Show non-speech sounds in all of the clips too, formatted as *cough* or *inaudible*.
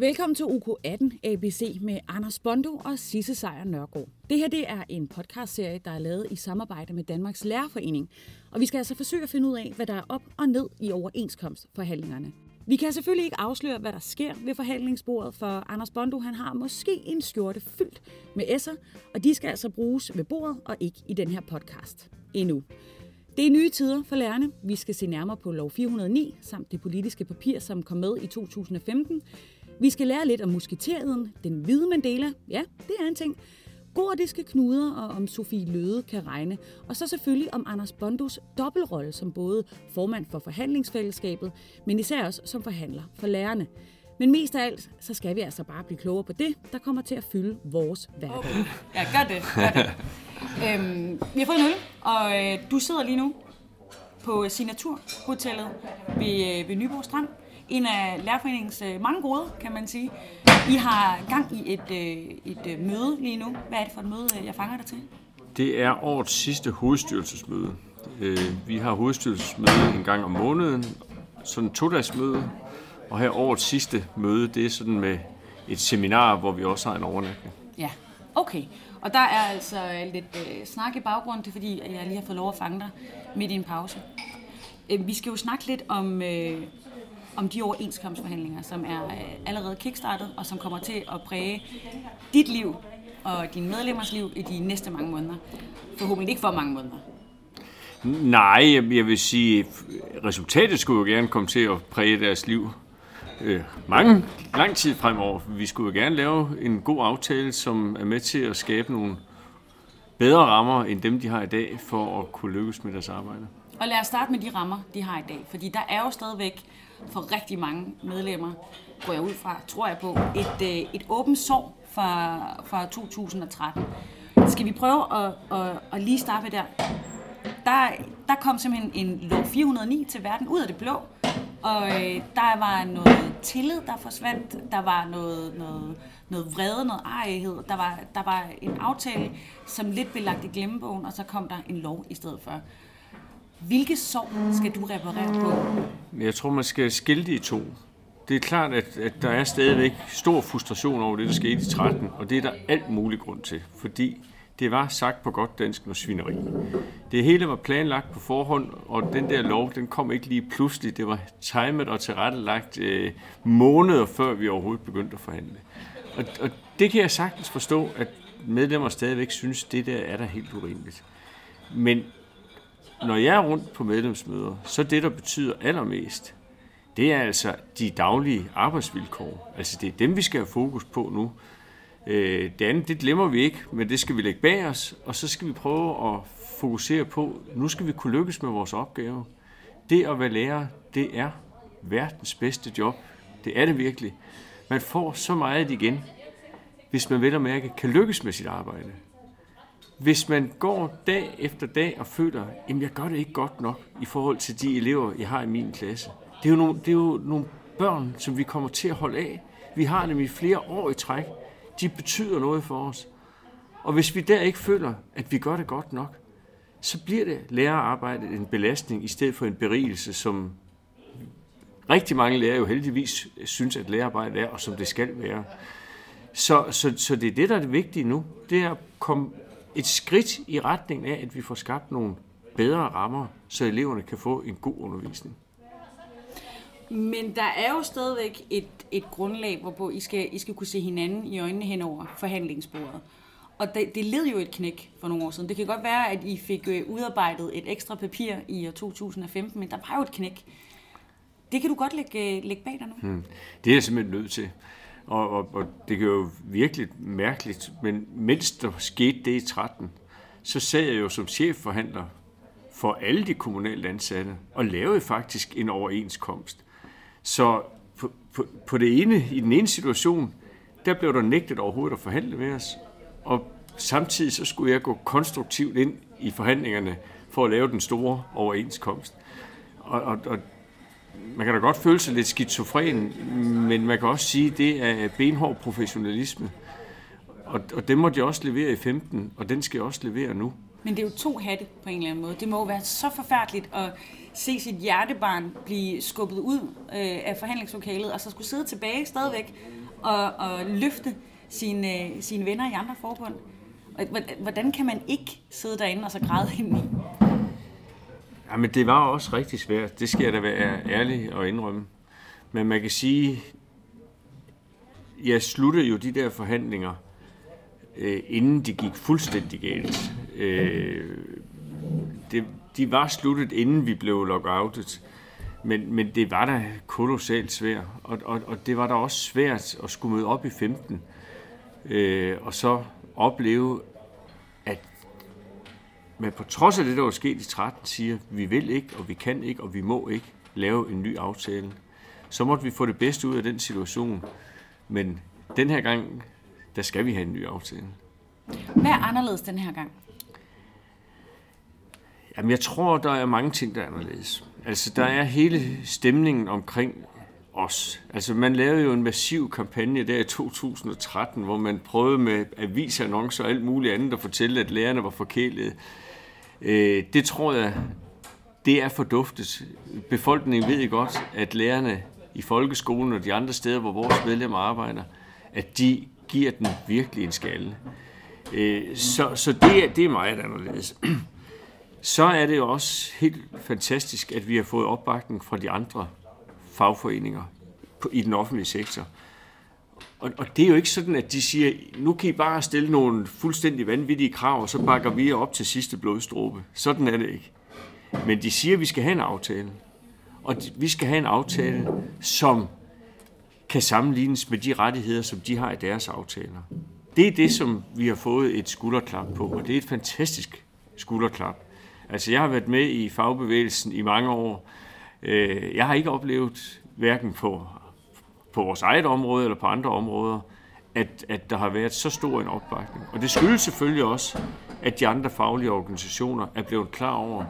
Velkommen til UK18 ABC med Anders Bondo og Sisse Sejer Nørgaard. Det her det er en podcastserie, der er lavet i samarbejde med Danmarks Lærerforening. Og vi skal altså forsøge at finde ud af, hvad der er op og ned i overenskomstforhandlingerne. Vi kan selvfølgelig ikke afsløre, hvad der sker ved forhandlingsbordet, for Anders Bondo han har måske en skjorte fyldt med S'er, og de skal altså bruges ved bordet og ikke i den her podcast endnu. Det er nye tider for lærerne. Vi skal se nærmere på lov 409 samt det politiske papir, som kom med i 2015. Vi skal lære lidt om musketereden, den hvide Mandela, ja, det er en ting, gordiske knuder og om Sofie Løde kan regne, og så selvfølgelig om Anders Bondos dobbeltrolle som både formand for forhandlingsfællesskabet, men især også som forhandler for lærerne. Men mest af alt, så skal vi altså bare blive klogere på det, der kommer til at fylde vores hverdag. Okay. Ja, gør det. Gør det. øhm, vi har fået en øl, og øh, du sidder lige nu på Signaturhotellet ved, øh, ved Nyborg Strand. En af Lærerforeningens øh, mange gode, kan man sige. I har gang i et, øh, et øh, møde lige nu. Hvad er det for et møde, jeg fanger dig til? Det er årets sidste hovedstyrelsesmøde. Vi har hovedstyrelsesmøde en gang om måneden, sådan en to-dagsmøde, og her årets sidste møde, det er sådan med et seminar, hvor vi også har en overnatning. Ja, okay. Og der er altså lidt øh, snak i baggrunden, det er fordi, jeg lige har fået lov at fange dig midt i en pause. Øh, vi skal jo snakke lidt om, øh, om de overenskomstforhandlinger, som er øh, allerede kickstartet, og som kommer til at præge dit liv og dine medlemmers liv i de næste mange måneder. Forhåbentlig ikke for mange måneder. Nej, jeg vil sige, resultatet skulle jo gerne komme til at præge deres liv øh, mange, lang tid fremover. Vi skulle jo gerne lave en god aftale, som er med til at skabe nogle bedre rammer, end dem de har i dag, for at kunne lykkes med deres arbejde. Og lad os starte med de rammer, de har i dag. Fordi der er jo stadigvæk for rigtig mange medlemmer, går jeg ud fra, tror jeg på, et, øh, et åbent sår fra, fra 2013. Skal vi prøve at, at, at lige starte der? der? Der kom simpelthen en lov 409 til verden ud af det blå, og øh, der var noget tillid, der forsvandt. Der var noget, noget, noget vrede, noget ejhed. Der var, der var en aftale, som lidt blev lagt i glemmebogen, og så kom der en lov i stedet for. Hvilke sår skal du reparere på? Jeg tror, man skal skille de i to. Det er klart, at, at der er stadigvæk stor frustration over det, der skete i 13, og det er der alt mulig grund til, fordi det var sagt på godt dansk noget svineri. Det hele var planlagt på forhånd, og den der lov, den kom ikke lige pludselig. Det var timet og tilrettelagt øh, måneder før vi overhovedet begyndte at forhandle. Og, og det kan jeg sagtens forstå, at medlemmer stadigvæk synes, det der er da helt urimeligt. Men når jeg er rundt på medlemsmøder, så det, der betyder allermest, det er altså de daglige arbejdsvilkår. Altså det er dem, vi skal have fokus på nu. Øh, det andet, det glemmer vi ikke, men det skal vi lægge bag os, og så skal vi prøve at fokusere på, nu skal vi kunne lykkes med vores opgave. Det at være lærer, det er verdens bedste job. Det er det virkelig. Man får så meget igen, hvis man vel og mærke kan lykkes med sit arbejde. Hvis man går dag efter dag og føler, at jeg gør det ikke godt nok i forhold til de elever, jeg har i min klasse. Det er jo nogle, det er jo nogle børn, som vi kommer til at holde af. Vi har dem i flere år i træk. De betyder noget for os. Og hvis vi der ikke føler, at vi gør det godt nok, så bliver det lærerarbejdet en belastning i stedet for en berigelse, som rigtig mange lærere jo heldigvis synes, at lærerarbejde er, og som det skal være. Så, så, så det er det, der er det vigtige nu. Det er at komme et skridt i retning af, at vi får skabt nogle bedre rammer, så eleverne kan få en god undervisning. Men der er jo stadigvæk et, et grundlag, hvorpå I skal, I skal kunne se hinanden i øjnene hen over forhandlingsbordet. Og det, det led jo et knæk for nogle år siden. Det kan godt være, at I fik øh, udarbejdet et ekstra papir i 2015, men der var jo et knæk. Det kan du godt lægge, øh, lægge bag dig nu. Hmm. Det er jeg simpelthen nødt til. Og, og, og det kan jo virkelig mærkeligt, men mens der skete det i 13, så sad jeg jo som chefforhandler for alle de kommunalt ansatte, og lavede faktisk en overenskomst. Så på, på, på det ene, i den ene situation, der blev der nægtet overhovedet at forhandle med os, og samtidig så skulle jeg gå konstruktivt ind i forhandlingerne for at lave den store overenskomst. Og, og, og man kan da godt føle sig lidt skizofren, men man kan også sige, at det er benhård professionalisme. Og, og det må de også levere i 15, og den skal jeg også levere nu. Men det er jo to hatte på en eller anden måde. Det må jo være så forfærdeligt at se sit hjertebarn blive skubbet ud øh, af forhandlingslokalet, og så skulle sidde tilbage stadigvæk og, og løfte sine, øh, sine venner i andre forbund. Hvordan kan man ikke sidde derinde og så græde ind i? Jamen, det var også rigtig svært. Det skal jeg da være ærlig og indrømme. Men man kan sige, jeg sluttede jo de der forhandlinger, øh, inden de gik fuldstændig galt. Øh, det, de var sluttet, inden vi blev lockoutet. Men, men det var da kolossalt svært, og, og, og det var da også svært at skulle møde op i 15, øh, og så opleve, man på trods af det, der var sket i 13, siger, vi vil ikke, og vi kan ikke, og vi må ikke lave en ny aftale. Så måtte vi få det bedste ud af den situation, men den her gang, der skal vi have en ny aftale. Hvad er anderledes den her gang? Jamen, jeg tror, der er mange ting, der er anderledes. Altså, der er hele stemningen omkring os. Altså, man lavede jo en massiv kampagne der i 2013, hvor man prøvede med avisannoncer og alt muligt andet at fortælle, at lærerne var forkælet. Øh, det tror jeg, det er forduftet. Befolkningen ved godt, at lærerne i folkeskolen og de andre steder, hvor vores medlemmer arbejder, at de giver den virkelig en skalle. Øh, så så det, er, det er meget anderledes. *clears throat* Så er det jo også helt fantastisk, at vi har fået opbakning fra de andre fagforeninger i den offentlige sektor. Og, og det er jo ikke sådan, at de siger, nu kan I bare stille nogle fuldstændig vanvittige krav, og så bakker vi op til sidste blodstråbe. Sådan er det ikke. Men de siger, at vi skal have en aftale. Og vi skal have en aftale, som kan sammenlignes med de rettigheder, som de har i deres aftaler. Det er det, som vi har fået et skulderklap på, og det er et fantastisk skulderklap. Altså, jeg har været med i fagbevægelsen i mange år. Øh, jeg har ikke oplevet, hverken på, på vores eget område eller på andre områder, at, at der har været så stor en opbakning. Og det skyldes selvfølgelig også, at de andre faglige organisationer er blevet klar over,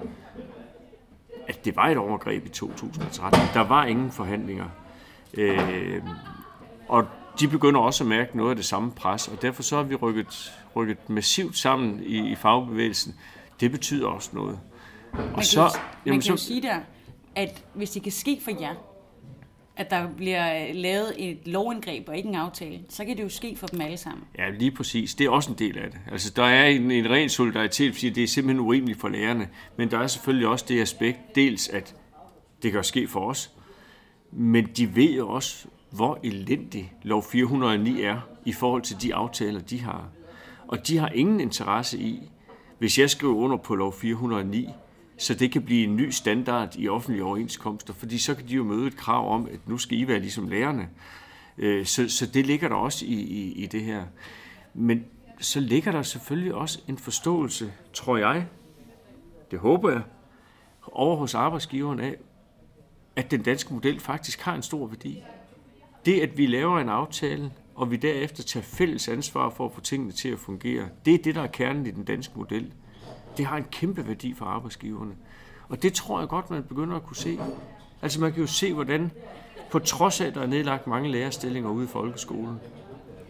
at det var et overgreb i 2013. Der var ingen forhandlinger. Øh, og de begynder også at mærke noget af det samme pres, og derfor så har vi rykket, rykket massivt sammen i, i fagbevægelsen. Det betyder også noget. Og man så, kan, jamen, man kan så, jo sige der, at hvis det kan ske for jer, at der bliver øh, lavet et lovindgreb og ikke en aftale, så kan det jo ske for dem alle sammen. Ja, lige præcis. Det er også en del af det. Altså, der er en, en ren solidaritet, fordi det er simpelthen urimeligt for lærerne. Men der er selvfølgelig også det aspekt, dels at det kan ske for os, men de ved jo også, hvor elendig lov 409 er i forhold til de aftaler, de har. Og de har ingen interesse i, hvis jeg skriver under på lov 409, så det kan blive en ny standard i offentlige overenskomster, fordi så kan de jo møde et krav om, at nu skal I være ligesom lærerne. Øh, så, så det ligger der også i, i, i det her. Men så ligger der selvfølgelig også en forståelse, tror jeg, det håber jeg, over hos arbejdsgiveren af, at den danske model faktisk har en stor værdi. Det, at vi laver en aftale, og vi derefter tager fælles ansvar for at få tingene til at fungere, det er det, der er kernen i den danske model. Det har en kæmpe værdi for arbejdsgiverne. Og det tror jeg godt, man begynder at kunne se. Altså man kan jo se, hvordan på trods af, at der er nedlagt mange lærerstillinger ude i folkeskolen,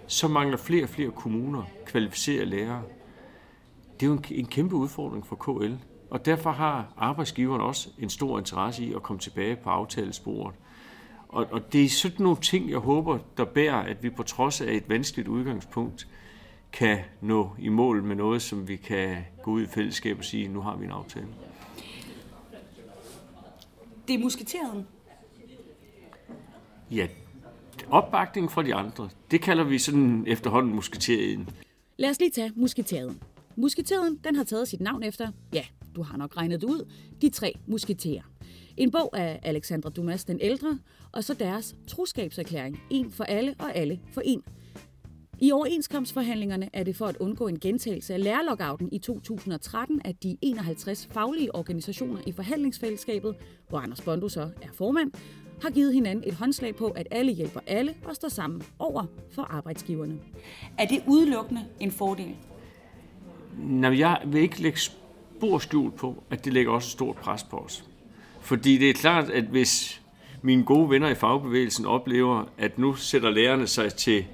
så mangler flere og flere kommuner kvalificerede lærere. Det er jo en, en kæmpe udfordring for KL. Og derfor har arbejdsgiveren også en stor interesse i at komme tilbage på aftalesporet. Og, og det er sådan nogle ting, jeg håber, der bærer, at vi på trods af et vanskeligt udgangspunkt, kan nå i mål med noget, som vi kan gå ud i fællesskab og sige, nu har vi en aftale. Det er musketeret. Ja, opbakning fra de andre, det kalder vi sådan efterhånden musketeret. Lad os lige tage musketeret. Musketeren, den har taget sit navn efter, ja, du har nok regnet det ud, de tre musketerer. En bog af Alexandra Dumas den ældre, og så deres troskabserklæring, en for alle og alle for en. I overenskomstforhandlingerne er det for at undgå en gentagelse af lærerlockouten i 2013, at de 51 faglige organisationer i forhandlingsfællesskabet, hvor Anders Bondo så er formand, har givet hinanden et håndslag på, at alle hjælper alle og står sammen over for arbejdsgiverne. Er det udelukkende en fordel? Nej, jeg vil ikke lægge spor skjult på, at det lægger også et stort pres på os. Fordi det er klart, at hvis mine gode venner i fagbevægelsen oplever, at nu sætter lærerne sig til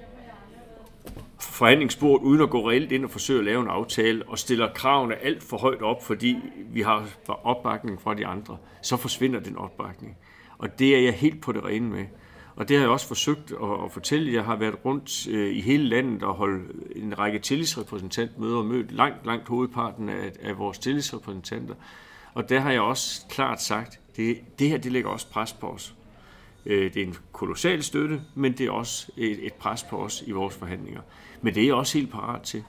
forhandlingsbordet uden at gå reelt ind og forsøge at lave en aftale og stiller kravene alt for højt op, fordi vi har opbakning fra de andre, så forsvinder den opbakning. Og det er jeg helt på det rene med. Og det har jeg også forsøgt at, fortælle. Jeg har været rundt øh, i hele landet og holdt en række tillidsrepræsentantmøder og mødt langt, langt hovedparten af, af vores tillidsrepræsentanter. Og der har jeg også klart sagt, det, det her det lægger også pres på os. Øh, det er en kolossal støtte, men det er også et, et pres på os i vores forhandlinger. Men det er jeg også helt parat til.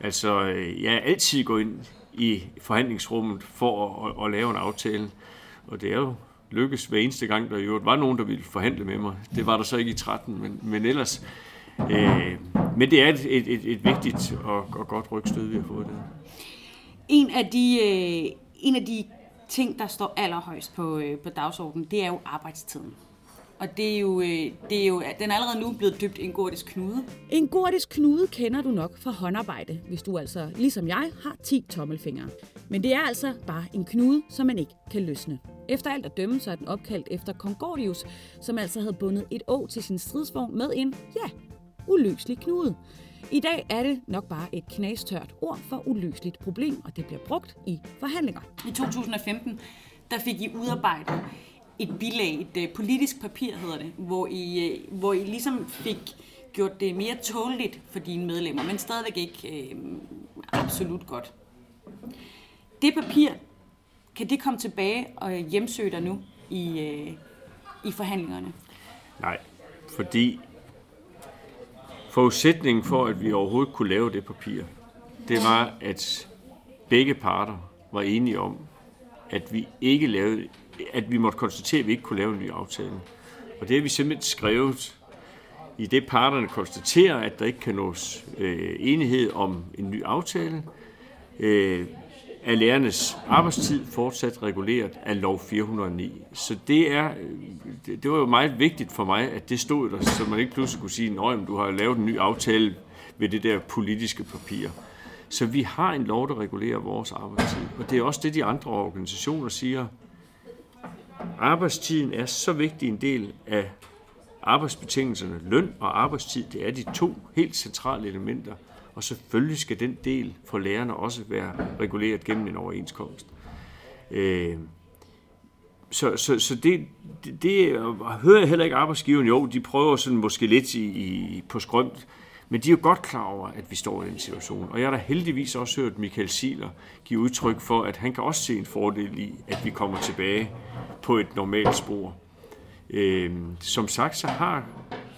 Altså, øh, jeg er altid gået ind i forhandlingsrummet for at, at, at lave en aftale. Og det er jo lykkes hver eneste gang, der i øvrigt var nogen, der ville forhandle med mig. Det var der så ikke i 13, men, men ellers... Øh, men det er et, et, et, et vigtigt og, og godt rygstød, vi har fået der. En af de, øh, en af de ting, der står allerhøjst på, øh, på dagsordenen, det er jo arbejdstiden. Og det er, jo, øh, det er jo, den er allerede nu blevet dybt en gordisk knude. En gordisk knude kender du nok fra håndarbejde, hvis du altså, ligesom jeg, har 10 tommelfingre. Men det er altså bare en knude, som man ikke kan løsne. Efter alt at dømme, så er den opkaldt efter Concordius, som altså havde bundet et å til sin stridsvogn med en, ja, uløselig knude. I dag er det nok bare et knastørt ord for uløseligt problem, og det bliver brugt i forhandlinger. I 2015 der fik I udarbejdet et bilag, et øh, politisk papir hedder det, hvor I, øh, hvor I ligesom fik gjort det mere tåligt for dine medlemmer, men stadigvæk ikke øh, absolut godt. Det papir, kan det komme tilbage og hjemsøge dig nu i, øh, i forhandlingerne? Nej, fordi forudsætningen for, at vi overhovedet kunne lave det papir, det var, at begge parter var enige om, at vi ikke lavede, at vi måtte konstatere, at vi ikke kunne lave en ny aftale. Og det har vi simpelthen skrevet i det parterne konstaterer, at der ikke kan nås øh, enighed om en ny aftale. Øh, er lærernes arbejdstid fortsat reguleret af lov 409. Så det er øh, det var jo meget vigtigt for mig, at det stod der, så man ikke pludselig kunne sige, at du har lavet en ny aftale ved det der politiske papir. Så vi har en lov, der regulerer vores arbejdstid. Og det er også det, de andre organisationer siger. Arbejdstiden er så vigtig en del af arbejdsbetingelserne. Løn og arbejdstid, det er de to helt centrale elementer og selvfølgelig skal den del for lærerne også være reguleret gennem en overenskomst. Øh, så, så, så det, det, det hører jeg heller ikke arbejdsgiveren. Jo, de prøver sådan måske lidt i, i, på skrømt, men de er jo godt klar over, at vi står i den situation. Og jeg har da heldigvis også hørt Michael Siler give udtryk for, at han kan også se en fordel i, at vi kommer tilbage på et normalt spor. Øh, som sagt, så har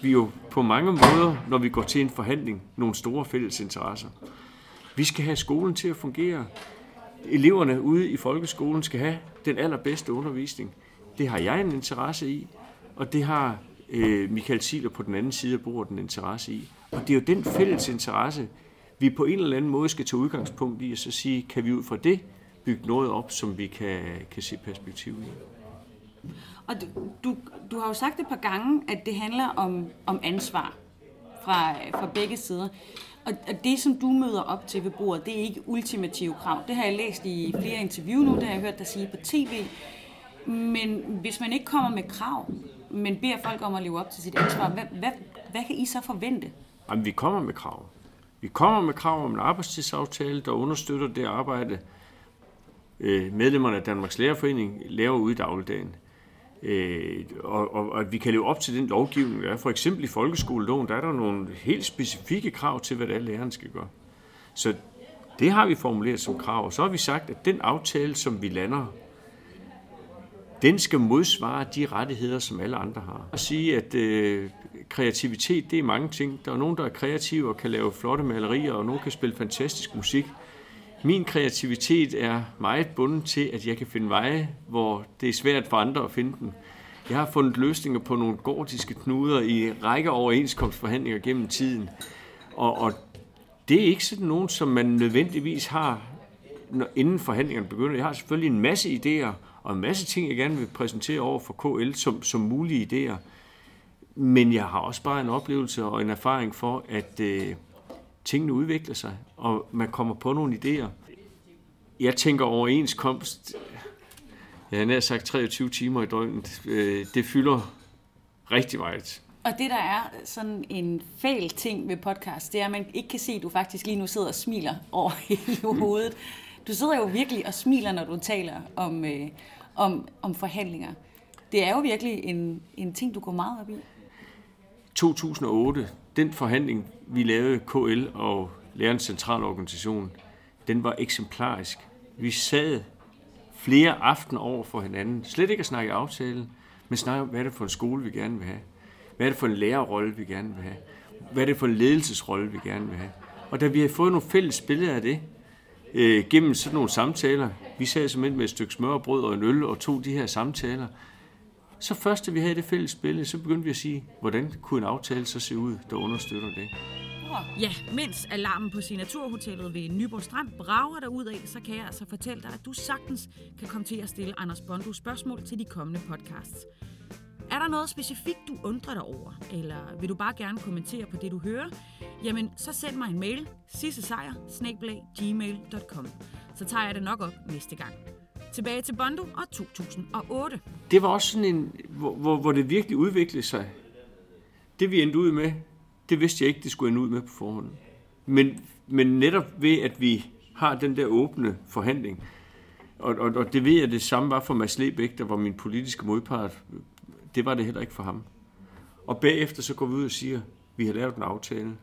vi jo på mange måder, når vi går til en forhandling, nogle store fælles interesser. Vi skal have skolen til at fungere. Eleverne ude i folkeskolen skal have den allerbedste undervisning. Det har jeg en interesse i, og det har øh, Michael Siler på den anden side af bordet en interesse i. Og det er jo den fælles interesse, vi på en eller anden måde skal tage udgangspunkt i, og så sige, kan vi ud fra det bygge noget op, som vi kan, kan se perspektiv i. Og du, du, du har jo sagt et par gange, at det handler om, om ansvar fra, fra begge sider. Og, og det, som du møder op til ved bordet, det er ikke ultimative krav. Det har jeg læst i flere interview nu, det har jeg hørt dig sige på tv. Men hvis man ikke kommer med krav, men beder folk om at leve op til sit ansvar, hvad, hvad, hvad kan I så forvente? Jamen, vi kommer med krav. Vi kommer med krav om en arbejdstidsaftale, der understøtter det arbejde, øh, medlemmerne af Danmarks Lærerforening laver ude i dagligdagen øh, og, og, og at vi kan leve op til den lovgivning, der er. For eksempel i folkeskoleloven, der er der nogle helt specifikke krav til, hvad det er, læreren skal gøre. Så det har vi formuleret som krav, og så har vi sagt, at den aftale, som vi lander, den skal modsvare de rettigheder, som alle andre har. At sige, at øh, kreativitet, det er mange ting. Der er nogen, der er kreative og kan lave flotte malerier, og nogen kan spille fantastisk musik. Min kreativitet er meget bundet til, at jeg kan finde veje, hvor det er svært for andre at finde den. Jeg har fundet løsninger på nogle gordiske knuder i række overenskomstforhandlinger gennem tiden. Og, og det er ikke sådan nogen, som man nødvendigvis har, når, inden forhandlingerne begynder. Jeg har selvfølgelig en masse idéer, og en masse ting, jeg gerne vil præsentere over for KL som, som mulige idéer. Men jeg har også bare en oplevelse og en erfaring for, at øh, tingene udvikler sig, og man kommer på nogle idéer. Jeg tænker overenskomst, jeg har nær sagt 23 timer i døgnet, øh, det fylder rigtig meget. Og det, der er sådan en fæl ting ved podcast, det er, at man ikke kan se, at du faktisk lige nu sidder og smiler over *laughs* hele hovedet. Du sidder jo virkelig og smiler, når du taler om, øh, om, om forhandlinger. Det er jo virkelig en, en ting, du går meget op i. 2008, den forhandling, vi lavede KL og Lærernes Centralorganisation, den var eksemplarisk. Vi sad flere aftener over for hinanden. Slet ikke at snakke aftale, men snakke om, hvad er det for en skole, vi gerne vil have. Hvad er det for en lærerrolle, vi gerne vil have. Hvad er det for en ledelsesrolle, vi gerne vil have. Og da vi har fået nogle fælles billeder af det, øh, gennem sådan nogle samtaler, vi sad simpelthen med et stykke smørbrød og en øl og tog de her samtaler, så først da vi havde det fælles billede, så begyndte vi at sige, hvordan kunne en aftale så se ud, der understøtter det. Ja, mens alarmen på Signaturhotellet ved Nyborg Strand brager dig ud af, så kan jeg altså fortælle dig, at du sagtens kan komme til at stille Anders Bondo spørgsmål til de kommende podcasts. Er der noget specifikt, du undrer dig over, eller vil du bare gerne kommentere på det, du hører? Jamen, så send mig en mail, sissesejr, gmail.com. Så tager jeg det nok op næste gang. Tilbage til Bondo og 2008. Det var også sådan en, hvor, hvor, hvor det virkelig udviklede sig. Det vi endte ud med, det vidste jeg ikke, det skulle ende ud med på forhånd. Men, men netop ved, at vi har den der åbne forhandling, og, og, og det ved jeg, det samme var for Mads Lebæk, der var min politiske modpart. Det var det heller ikke for ham. Og bagefter så går vi ud og siger, vi har lavet en aftale,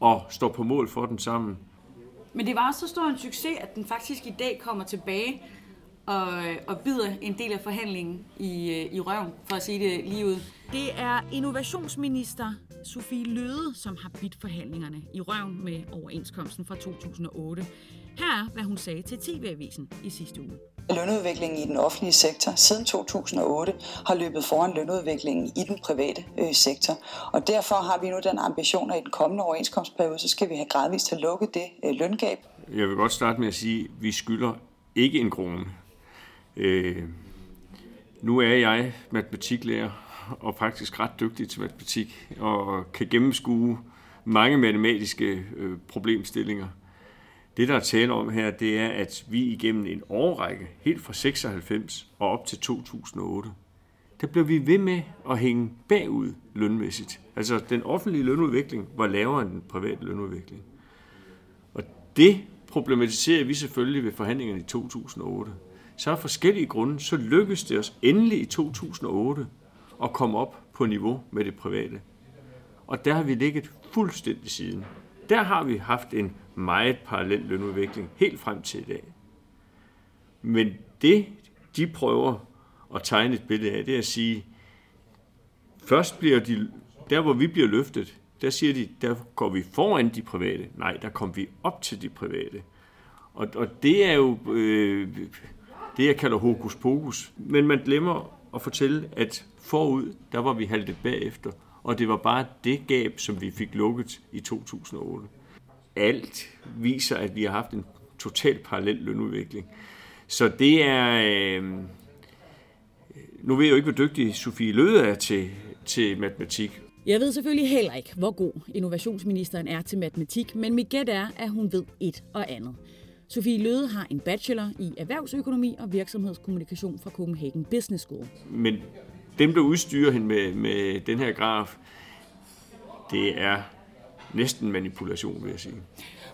og står på mål for den sammen. Men det var så stor en succes, at den faktisk i dag kommer tilbage og, og bider en del af forhandlingen i, øh, i røven, for at sige det lige ud. Det er innovationsminister Sofie Løde, som har bidt forhandlingerne i røven med overenskomsten fra 2008. Her er, hvad hun sagde til TV-avisen i sidste uge. Lønudviklingen i den offentlige sektor siden 2008 har løbet foran lønudviklingen i den private øh, sektor. Og derfor har vi nu den ambition, at i den kommende overenskomstperiode, så skal vi have gradvist til lukket det øh, løngab. Jeg vil godt starte med at sige, at vi skylder ikke en krone. Øh, nu er jeg matematiklærer og faktisk ret dygtig til matematik og kan gennemskue mange matematiske øh, problemstillinger. Det, der er tale om her, det er, at vi igennem en årrække, helt fra 96 og op til 2008, der blev vi ved med at hænge bagud lønmæssigt. Altså, den offentlige lønudvikling var lavere end den private lønudvikling. Og det problematiserer vi selvfølgelig ved forhandlingerne i 2008 så af forskellige grunde, så lykkedes det os endelig i 2008 at komme op på niveau med det private. Og der har vi ligget fuldstændig siden. Der har vi haft en meget parallel lønudvikling helt frem til i dag. Men det, de prøver at tegne et billede af, det er at sige, først bliver de, der hvor vi bliver løftet, der siger de, der går vi foran de private. Nej, der kommer vi op til de private. Og, og det er jo øh, det, jeg kalder hokus pokus. Men man glemmer at fortælle, at forud, der var vi haltet bagefter, og det var bare det gab, som vi fik lukket i 2008. Alt viser, at vi har haft en totalt parallel lønudvikling. Så det er... Øh, nu ved jeg jo ikke, hvor dygtig Sofie Løde er til, til matematik. Jeg ved selvfølgelig heller ikke, hvor god innovationsministeren er til matematik, men mit gæt er, at hun ved et og andet. Sofie Løde har en bachelor i erhvervsøkonomi og virksomhedskommunikation fra Copenhagen Business School. Men dem, der udstyrer hende med, med den her graf, det er næsten manipulation, vil jeg sige.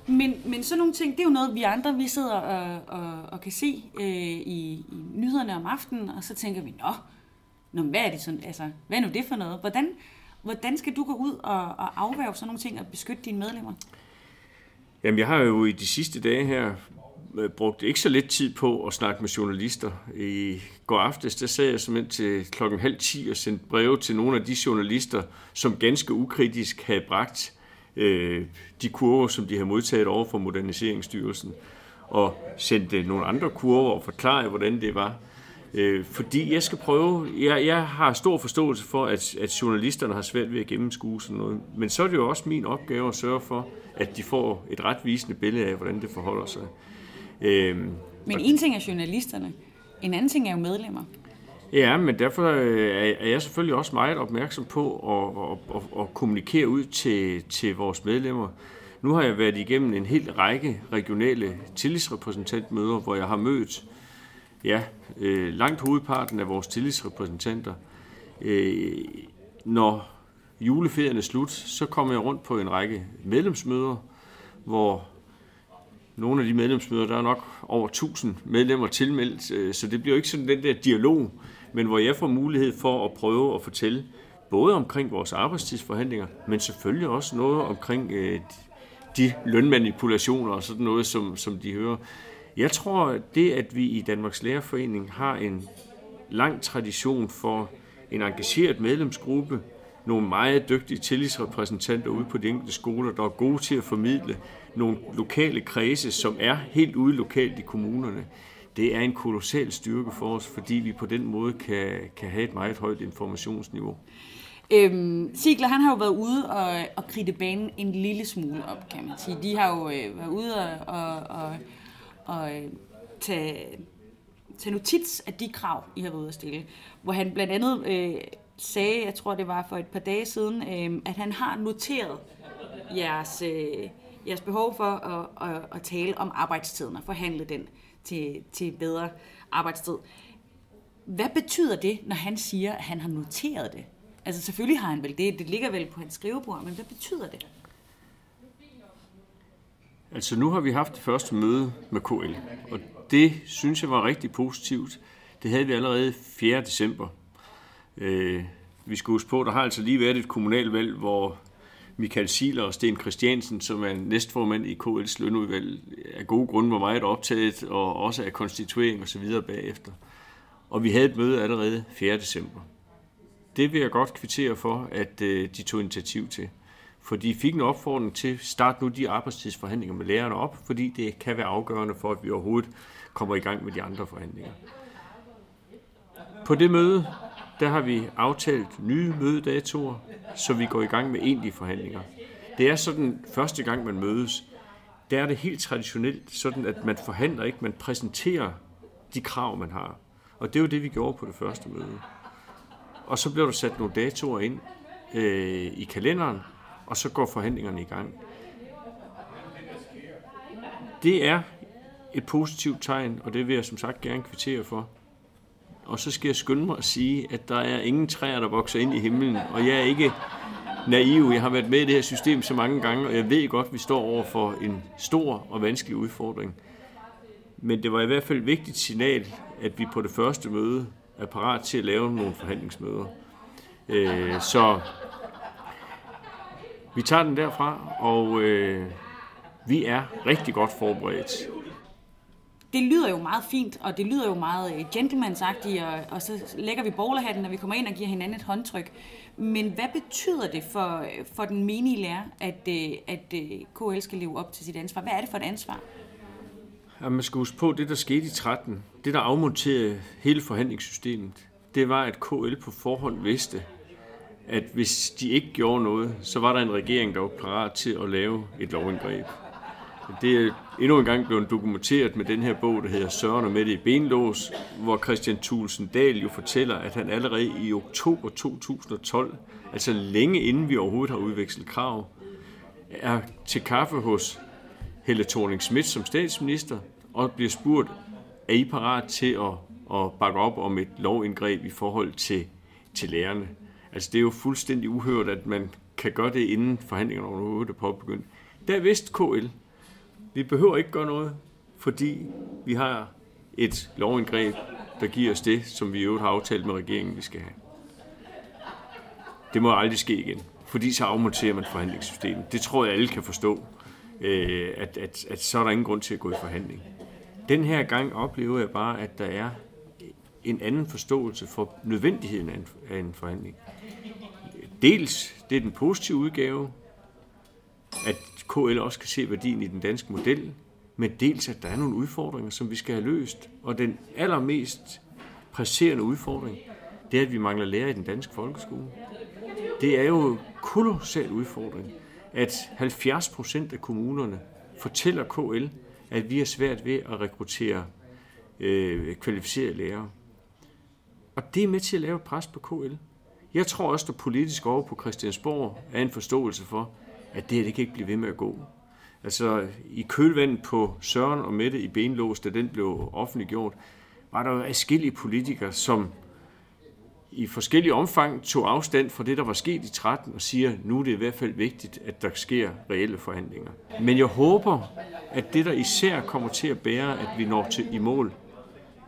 Men, men sådan nogle ting, det er jo noget, vi andre vi sidder og, og, og kan se øh, i, i nyhederne om aftenen, og så tænker vi, nå, nå hvad er det sådan, altså, hvad er nu det for noget? Hvordan, hvordan skal du gå ud og, og afværge sådan nogle ting og beskytte dine medlemmer? Jamen, jeg har jo i de sidste dage her øh, brugt ikke så lidt tid på at snakke med journalister. I går aftes, der sad jeg simpelthen til klokken halv ti og sendte breve til nogle af de journalister, som ganske ukritisk havde bragt øh, de kurver, som de har modtaget over for Moderniseringsstyrelsen, og sendte nogle andre kurver og forklare, hvordan det var. Øh, fordi jeg skal prøve, jeg, jeg har stor forståelse for, at, at journalisterne har svært ved at gennemskue sådan noget, men så er det jo også min opgave at sørge for, at de får et retvisende billede af, hvordan det forholder sig. Øh, men en ting er journalisterne, en anden ting er jo medlemmer. Ja, men derfor øh, er jeg selvfølgelig også meget opmærksom på at, at, at, at kommunikere ud til, til vores medlemmer. Nu har jeg været igennem en hel række regionale tillidsrepræsentantmøder, hvor jeg har mødt ja, øh, langt hovedparten af vores tillidsrepræsentanter. Øh, når juleferien er slut, så kommer jeg rundt på en række medlemsmøder, hvor nogle af de medlemsmøder, der er nok over 1000 medlemmer tilmeldt, øh, så det bliver jo ikke sådan den der dialog, men hvor jeg får mulighed for at prøve at fortælle både omkring vores arbejdstidsforhandlinger, men selvfølgelig også noget omkring øh, de lønmanipulationer og sådan noget, som, som de hører. Jeg tror, det at vi i Danmarks Lærerforening har en lang tradition for en engageret medlemsgruppe, nogle meget dygtige tillidsrepræsentanter ude på de enkelte skoler, der er gode til at formidle nogle lokale kredse, som er helt ude lokalt i kommunerne. Det er en kolossal styrke for os, fordi vi på den måde kan, kan have et meget højt informationsniveau. Øhm, Sigler, han har jo været ude og, og kridte banen en lille smule op, kan man sige. De har jo øh, været ude og, og, og, og øh, tage, tage notits af de krav, I har været ude at stille. Hvor han blandt andet øh, sagde, jeg tror det var for et par dage siden, øh, at han har noteret jeres, øh, jeres behov for at, at, at tale om arbejdstiden og forhandle den til, til bedre arbejdstid. Hvad betyder det, når han siger, at han har noteret det? Altså selvfølgelig har han vel det, det ligger vel på hans skrivebord, men hvad betyder det? Altså nu har vi haft det første møde med KL, og det synes jeg var rigtig positivt. Det havde vi allerede 4. december. Øh, vi skal huske på, der har altså lige været et kommunalvalg, hvor Michael Siler og Sten Christiansen, som er næstformand i KL's lønudvalg, af gode grunde var meget optaget, og også af konstituering og så videre bagefter. Og vi havde et møde allerede 4. december. Det vil jeg godt kvittere for, at øh, de tog initiativ til. For de fik en opfordring til, start nu de arbejdstidsforhandlinger med lærerne op, fordi det kan være afgørende for, at vi overhovedet kommer i gang med de andre forhandlinger. På det møde, der har vi aftalt nye mødedatoer, så vi går i gang med egentlige forhandlinger. Det er sådan, første gang man mødes, der er det helt traditionelt sådan, at man forhandler ikke, man præsenterer de krav, man har. Og det er jo det, vi gjorde på det første møde. Og så bliver der sat nogle datoer ind øh, i kalenderen, og så går forhandlingerne i gang. Det er et positivt tegn, og det vil jeg som sagt gerne kvittere for. Og så skal jeg skynde mig at sige, at der er ingen træer, der vokser ind i himlen, og jeg er ikke naiv. Jeg har været med i det her system så mange gange, og jeg ved godt, at vi står over for en stor og vanskelig udfordring. Men det var i hvert fald et vigtigt signal, at vi på det første møde er parat til at lave nogle forhandlingsmøder. Øh, så vi tager den derfra, og øh, vi er rigtig godt forberedt. Det lyder jo meget fint, og det lyder jo meget øh, gentlemansagtigt, og, og så lægger vi bowlerhatten, når vi kommer ind og giver hinanden et håndtryk. Men hvad betyder det for, for den menige lærer, at, øh, at øh, KL skal leve op til sit ansvar? Hvad er det for et ansvar? Ja, man skal huske på, det der skete i 13, det der afmonterede hele forhandlingssystemet, det var, at KL på forhånd vidste, at hvis de ikke gjorde noget, så var der en regering, der var parat til at lave et lovindgreb. Det er endnu en gang blevet dokumenteret med den her bog, der hedder Søren og Mette i Benlås, hvor Christian Thulsen Dahl jo fortæller, at han allerede i oktober 2012, altså længe inden vi overhovedet har udvekslet krav, er til kaffe hos Helle thorning Schmidt som statsminister, og bliver spurgt, er I parat til at, at bakke op om et lovindgreb i forhold til, til lærerne? Altså det er jo fuldstændig uhørt, at man kan gøre det inden forhandlingerne overhovedet er påbegyndt. Der vidste KL, vi behøver ikke gøre noget, fordi vi har et lovindgreb, der giver os det, som vi i øvrigt har aftalt med regeringen, vi skal have. Det må aldrig ske igen, fordi så afmonterer man forhandlingssystemet. Det tror jeg, alle kan forstå, øh, at, at, at så er der ingen grund til at gå i forhandling. Den her gang oplever jeg bare, at der er en anden forståelse for nødvendigheden af en forhandling. Dels, det er den positive udgave, at KL også kan se værdien i den danske model, men dels, at der er nogle udfordringer, som vi skal have løst. Og den allermest presserende udfordring, det er, at vi mangler lærer i den danske folkeskole. Det er jo en kolossal udfordring, at 70 procent af kommunerne fortæller KL, at vi har svært ved at rekruttere øh, kvalificerede lærere. Og det er med til at lave pres på KL. Jeg tror også, at der politisk over på Christiansborg er en forståelse for, at det her det kan ikke blive ved med at gå. Altså i kølvandet på Søren og Mette i Benlås, da den blev offentliggjort, var der jo forskellige politikere, som i forskellige omfang tog afstand fra det, der var sket i 13, og siger, nu er det i hvert fald vigtigt, at der sker reelle forhandlinger. Men jeg håber, at det, der især kommer til at bære, at vi når til i mål,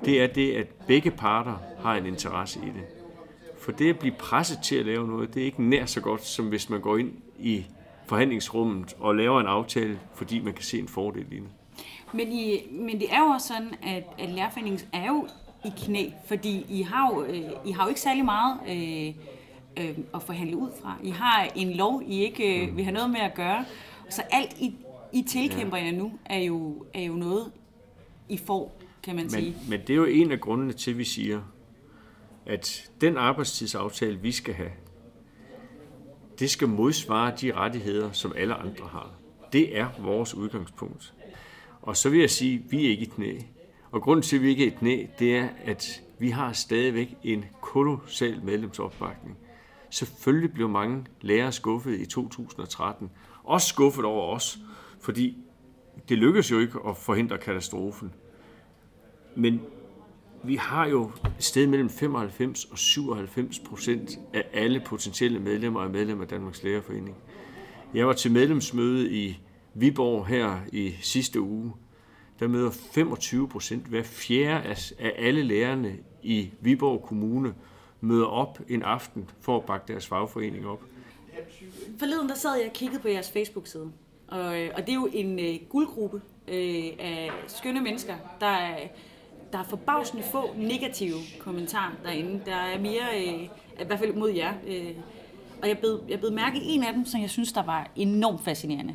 det er det, at begge parter har en interesse i det. For det at blive presset til at lave noget, det er ikke nær så godt, som hvis man går ind i forhandlingsrummet og laver en aftale, fordi man kan se en fordel i det. Men, I, men det er jo også sådan, at, at lærerforeningen er jo i knæ, fordi I har jo, øh, I har jo ikke særlig meget øh, øh, at forhandle ud fra. I har en lov, I ikke øh, vil have noget med at gøre. Så alt I, I tilkæmper jer nu, er jo, er jo noget, I får, kan man sige. Men, men det er jo en af grundene til, at vi siger, at den arbejdstidsaftale, vi skal have, det skal modsvare de rettigheder, som alle andre har. Det er vores udgangspunkt. Og så vil jeg sige, at vi er ikke i knæ. Og grunden til, at vi ikke er i knæ, det er, at vi har stadigvæk en kolossal medlemsopbakning. Selvfølgelig blev mange lærere skuffet i 2013. Også skuffet over os, fordi det lykkedes jo ikke at forhindre katastrofen. Men vi har jo et sted mellem 95 og 97 procent af alle potentielle medlemmer er medlemmer af Danmarks Lærerforening. Jeg var til medlemsmøde i Viborg her i sidste uge. Der møder 25 procent, hver fjerde af alle lærerne i Viborg Kommune møder op en aften for at bakke deres fagforening op. Forleden der sad jeg og kiggede på jeres Facebook-side, og, øh, og det er jo en øh, guldgruppe øh, af skønne mennesker, der er, der er forbavsende få negative kommentarer derinde. Der er mere, øh, i hvert fald mod jer. Øh, og jeg blev, jeg blev mærke i en af dem, som jeg synes, der var enormt fascinerende.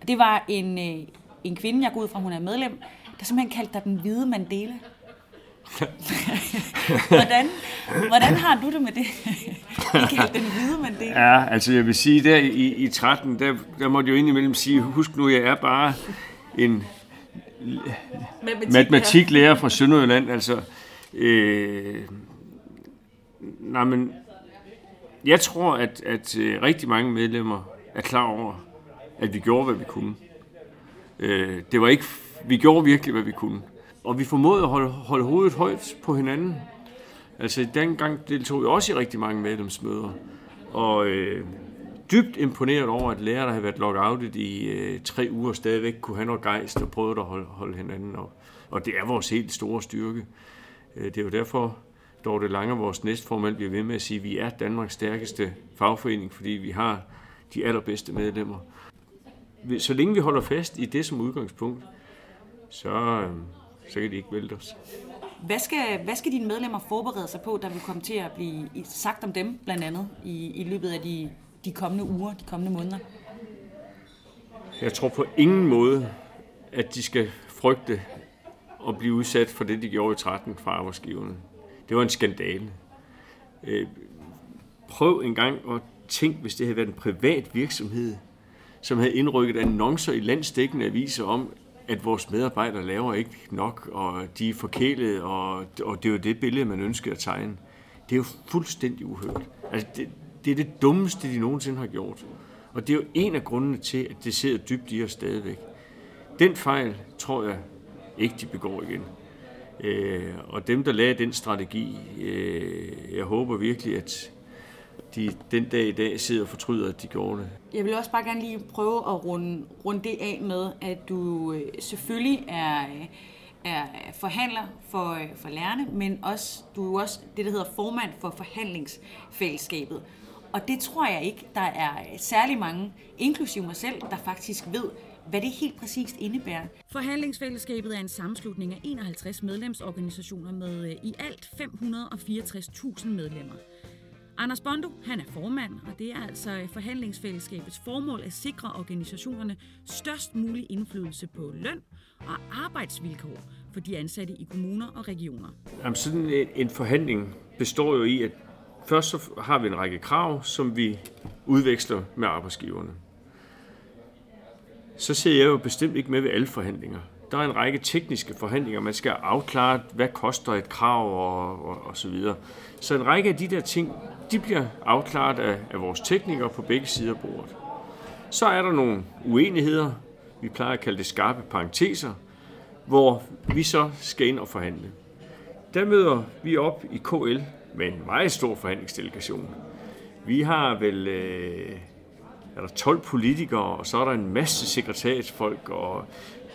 Og det var en, øh, en kvinde, jeg går ud fra, hun er medlem, der simpelthen kaldte dig den hvide Mandela. *laughs* hvordan, hvordan har du det med det? *laughs* I kaldte den hvide Mandela. Ja, altså jeg vil sige, der i, i 13, der, der måtte jeg jo indimellem sige, husk nu, jeg er bare en Matematik, matematiklærer fra Sønderjylland, altså, øh, nej, men, jeg tror, at, at øh, rigtig mange medlemmer er klar over, at vi gjorde, hvad vi kunne. Øh, det var ikke, vi gjorde virkelig, hvad vi kunne. Og vi formåede at holde, holde hovedet højt på hinanden. Altså, dengang deltog jeg også i rigtig mange medlemsmøder. Og øh, dybt imponeret over, at lærere, der havde været lockoutet i øh, tre uger, stadigvæk kunne have noget gejst og prøvede at holde, holde hinanden op. Og det er vores helt store styrke. Øh, det er jo derfor, Dorte Lange, vores næstformand, bliver ved med at sige, at vi er Danmarks stærkeste fagforening, fordi vi har de allerbedste medlemmer. Så længe vi holder fast i det som udgangspunkt, så, øh, så kan de ikke vælte os. Hvad skal, hvad skal dine medlemmer forberede sig på, der vil komme til at blive sagt om dem, blandt andet, i, i løbet af de, de kommende uger, de kommende måneder? Jeg tror på ingen måde, at de skal frygte at blive udsat for det, de gjorde i 13 fra arbejdsgiverne. Det var en skandale. Øh, prøv en gang at tænke, hvis det havde været en privat virksomhed, som havde indrykket annoncer i landsdækkende aviser om, at vores medarbejdere laver ikke nok, og de er forkælet, og, og det er jo det billede, man ønsker at tegne. Det er jo fuldstændig uhørt. Altså, det, det er det dummeste, de nogensinde har gjort. Og det er jo en af grundene til, at det sidder dybt i os stadigvæk. Den fejl tror jeg ikke, de begår igen. Øh, og dem, der lagde den strategi, øh, jeg håber virkelig, at de den dag i dag sidder og fortryder, at de gjorde det. Jeg vil også bare gerne lige prøve at runde, runde det af med, at du øh, selvfølgelig er, er forhandler for, øh, for lærerne, men også, du er også det, der hedder formand for forhandlingsfællesskabet. Og det tror jeg ikke, der er særlig mange, inklusive mig selv, der faktisk ved, hvad det helt præcist indebærer. Forhandlingsfællesskabet er en sammenslutning af 51 medlemsorganisationer med i alt 564.000 medlemmer. Anders Bondo, han er formand, og det er altså forhandlingsfællesskabets formål at sikre organisationerne størst mulig indflydelse på løn og arbejdsvilkår for de ansatte i kommuner og regioner. Jamen, sådan en, en forhandling består jo i, at først så har vi en række krav, som vi udveksler med arbejdsgiverne. Så ser jeg jo bestemt ikke med ved alle forhandlinger. Der er en række tekniske forhandlinger. Man skal afklare, hvad koster et krav og, og, og så videre. Så en række af de der ting, de bliver afklaret af, af vores teknikere på begge sider af bordet. Så er der nogle uenigheder, vi plejer at kalde det skarpe parenteser, hvor vi så skal ind og forhandle. Der møder vi op i KL med en meget stor forhandlingsdelegation. Vi har vel øh, er der 12 politikere, og så er der en masse sekretariatsfolk, og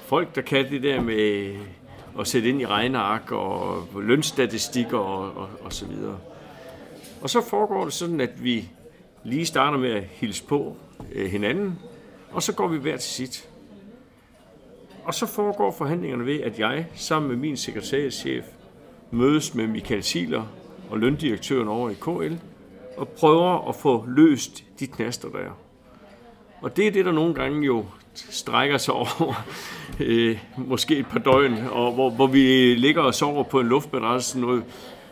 folk, der kan det der med at sætte ind i regneark og lønstatistikker og, og, og så videre. Og så foregår det sådan, at vi lige starter med at hilse på øh, hinanden, og så går vi hver til sit. Og så foregår forhandlingerne ved, at jeg sammen med min sekretariatschef mødes med Michael Siler og løndirektøren over i KL og prøver at få løst de knaster, der er. Og det er det, der nogle gange jo strækker sig over *laughs* øh, måske et par døgn, og hvor, hvor vi ligger og sover på en luftmadras. Noget.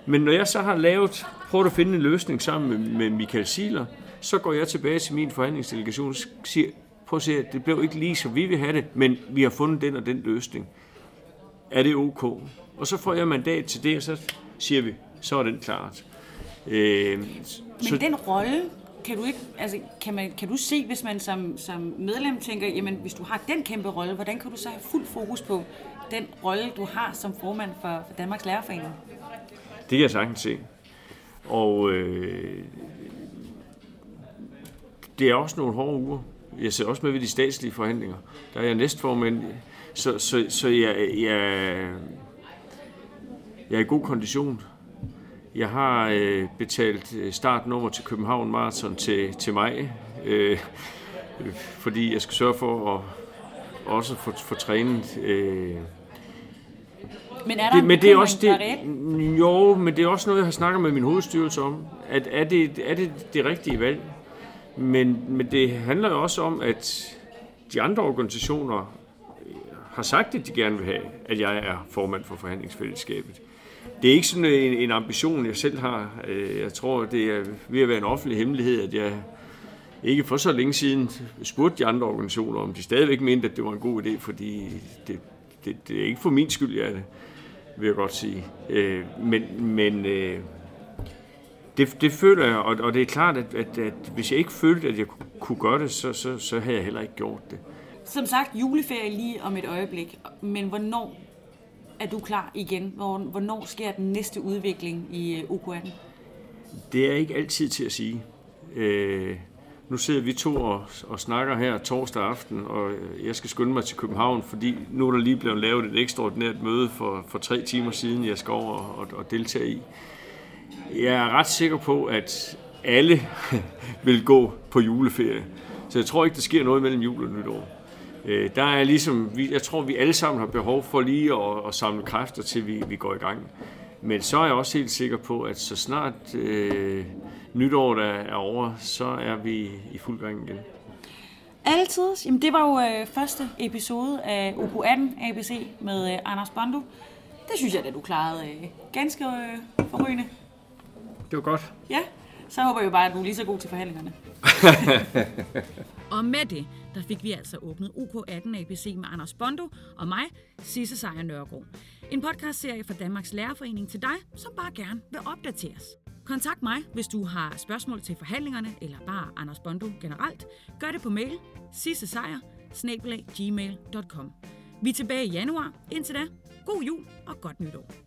Men når jeg så har lavet, prøvet at finde en løsning sammen med, med Michael Siler, så går jeg tilbage til min forhandlingsdelegation og siger, prøv at se, at det blev ikke lige, som vi vil have det, men vi har fundet den og den løsning. Er det ok? Og så får jeg mandat til det, og så siger vi, så er den klart. Øh, men så, den rolle, kan du ikke, altså, kan, man, kan du se, hvis man som, som medlem tænker, jamen hvis du har den kæmpe rolle, hvordan kan du så have fuld fokus på den rolle, du har som formand for, for Danmarks Lærerforening? Det kan jeg sagtens se. Og øh, det er også nogle hårde uger. Jeg ser også med ved de statslige forhandlinger. Der er jeg næstformand, så, så, så jeg, jeg, jeg er i god kondition. Jeg har øh, betalt øh, startnummer til København Marathon til, til mig, øh, fordi jeg skal sørge for at også få, få trænet. Øh, men er der det, men det er også det, Jo, men det er også noget, jeg har snakket med min hovedstyrelse om. At er det, er det det rigtige valg? Men, men det handler jo også om, at de andre organisationer har sagt, at de gerne vil have, at jeg er formand for forhandlingsfællesskabet det er ikke sådan en, en ambition, jeg selv har. Øh, jeg tror, det er ved at være en offentlig hemmelighed, at jeg ikke for så længe siden spurgte de andre organisationer, om de stadigvæk mente, at det var en god idé, fordi det, det, det er ikke for min skyld, jeg er det, vil jeg godt sige. Øh, men men øh, det, det føler jeg, og, og det er klart, at, at, at hvis jeg ikke følte, at jeg kunne gøre det, så, så, så havde jeg heller ikke gjort det. Som sagt, juleferie lige om et øjeblik, men hvornår er du klar igen? Hvornår sker den næste udvikling i øh, OK18? Det er ikke altid til at sige. Øh, nu sidder vi to og, og snakker her torsdag aften, og jeg skal skynde mig til København, fordi nu er der lige blevet lavet et ekstraordinært møde for, for tre timer siden, jeg skal over og, og deltage i. Jeg er ret sikker på, at alle *laughs* vil gå på juleferie. Så jeg tror ikke, der sker noget mellem jul og nytår. Øh, der er ligesom, jeg tror, vi alle sammen har behov for lige at, at samle kræfter til, vi, vi går i gang. Men så er jeg også helt sikker på, at så snart øh, nytåret er, er over, så er vi i fuld gang igen. Altid. Jamen, det var jo øh, første episode af UK18 ABC med øh, Anders Bondo. Det synes jeg, at du klarede øh, ganske øh, forrygende. Det var godt. Ja, så håber jeg bare, at du er lige så god til forhandlingerne. *laughs* og med det, der fik vi altså åbnet UK18 ABC med Anders Bondo og mig, Sisse Sejer Nørgaard. En podcastserie fra Danmarks Lærerforening til dig, som bare gerne vil opdateres. Kontakt mig, hvis du har spørgsmål til forhandlingerne, eller bare Anders Bondo generelt. Gør det på mail sissesejer Vi er tilbage i januar. Indtil da, god jul og godt nytår.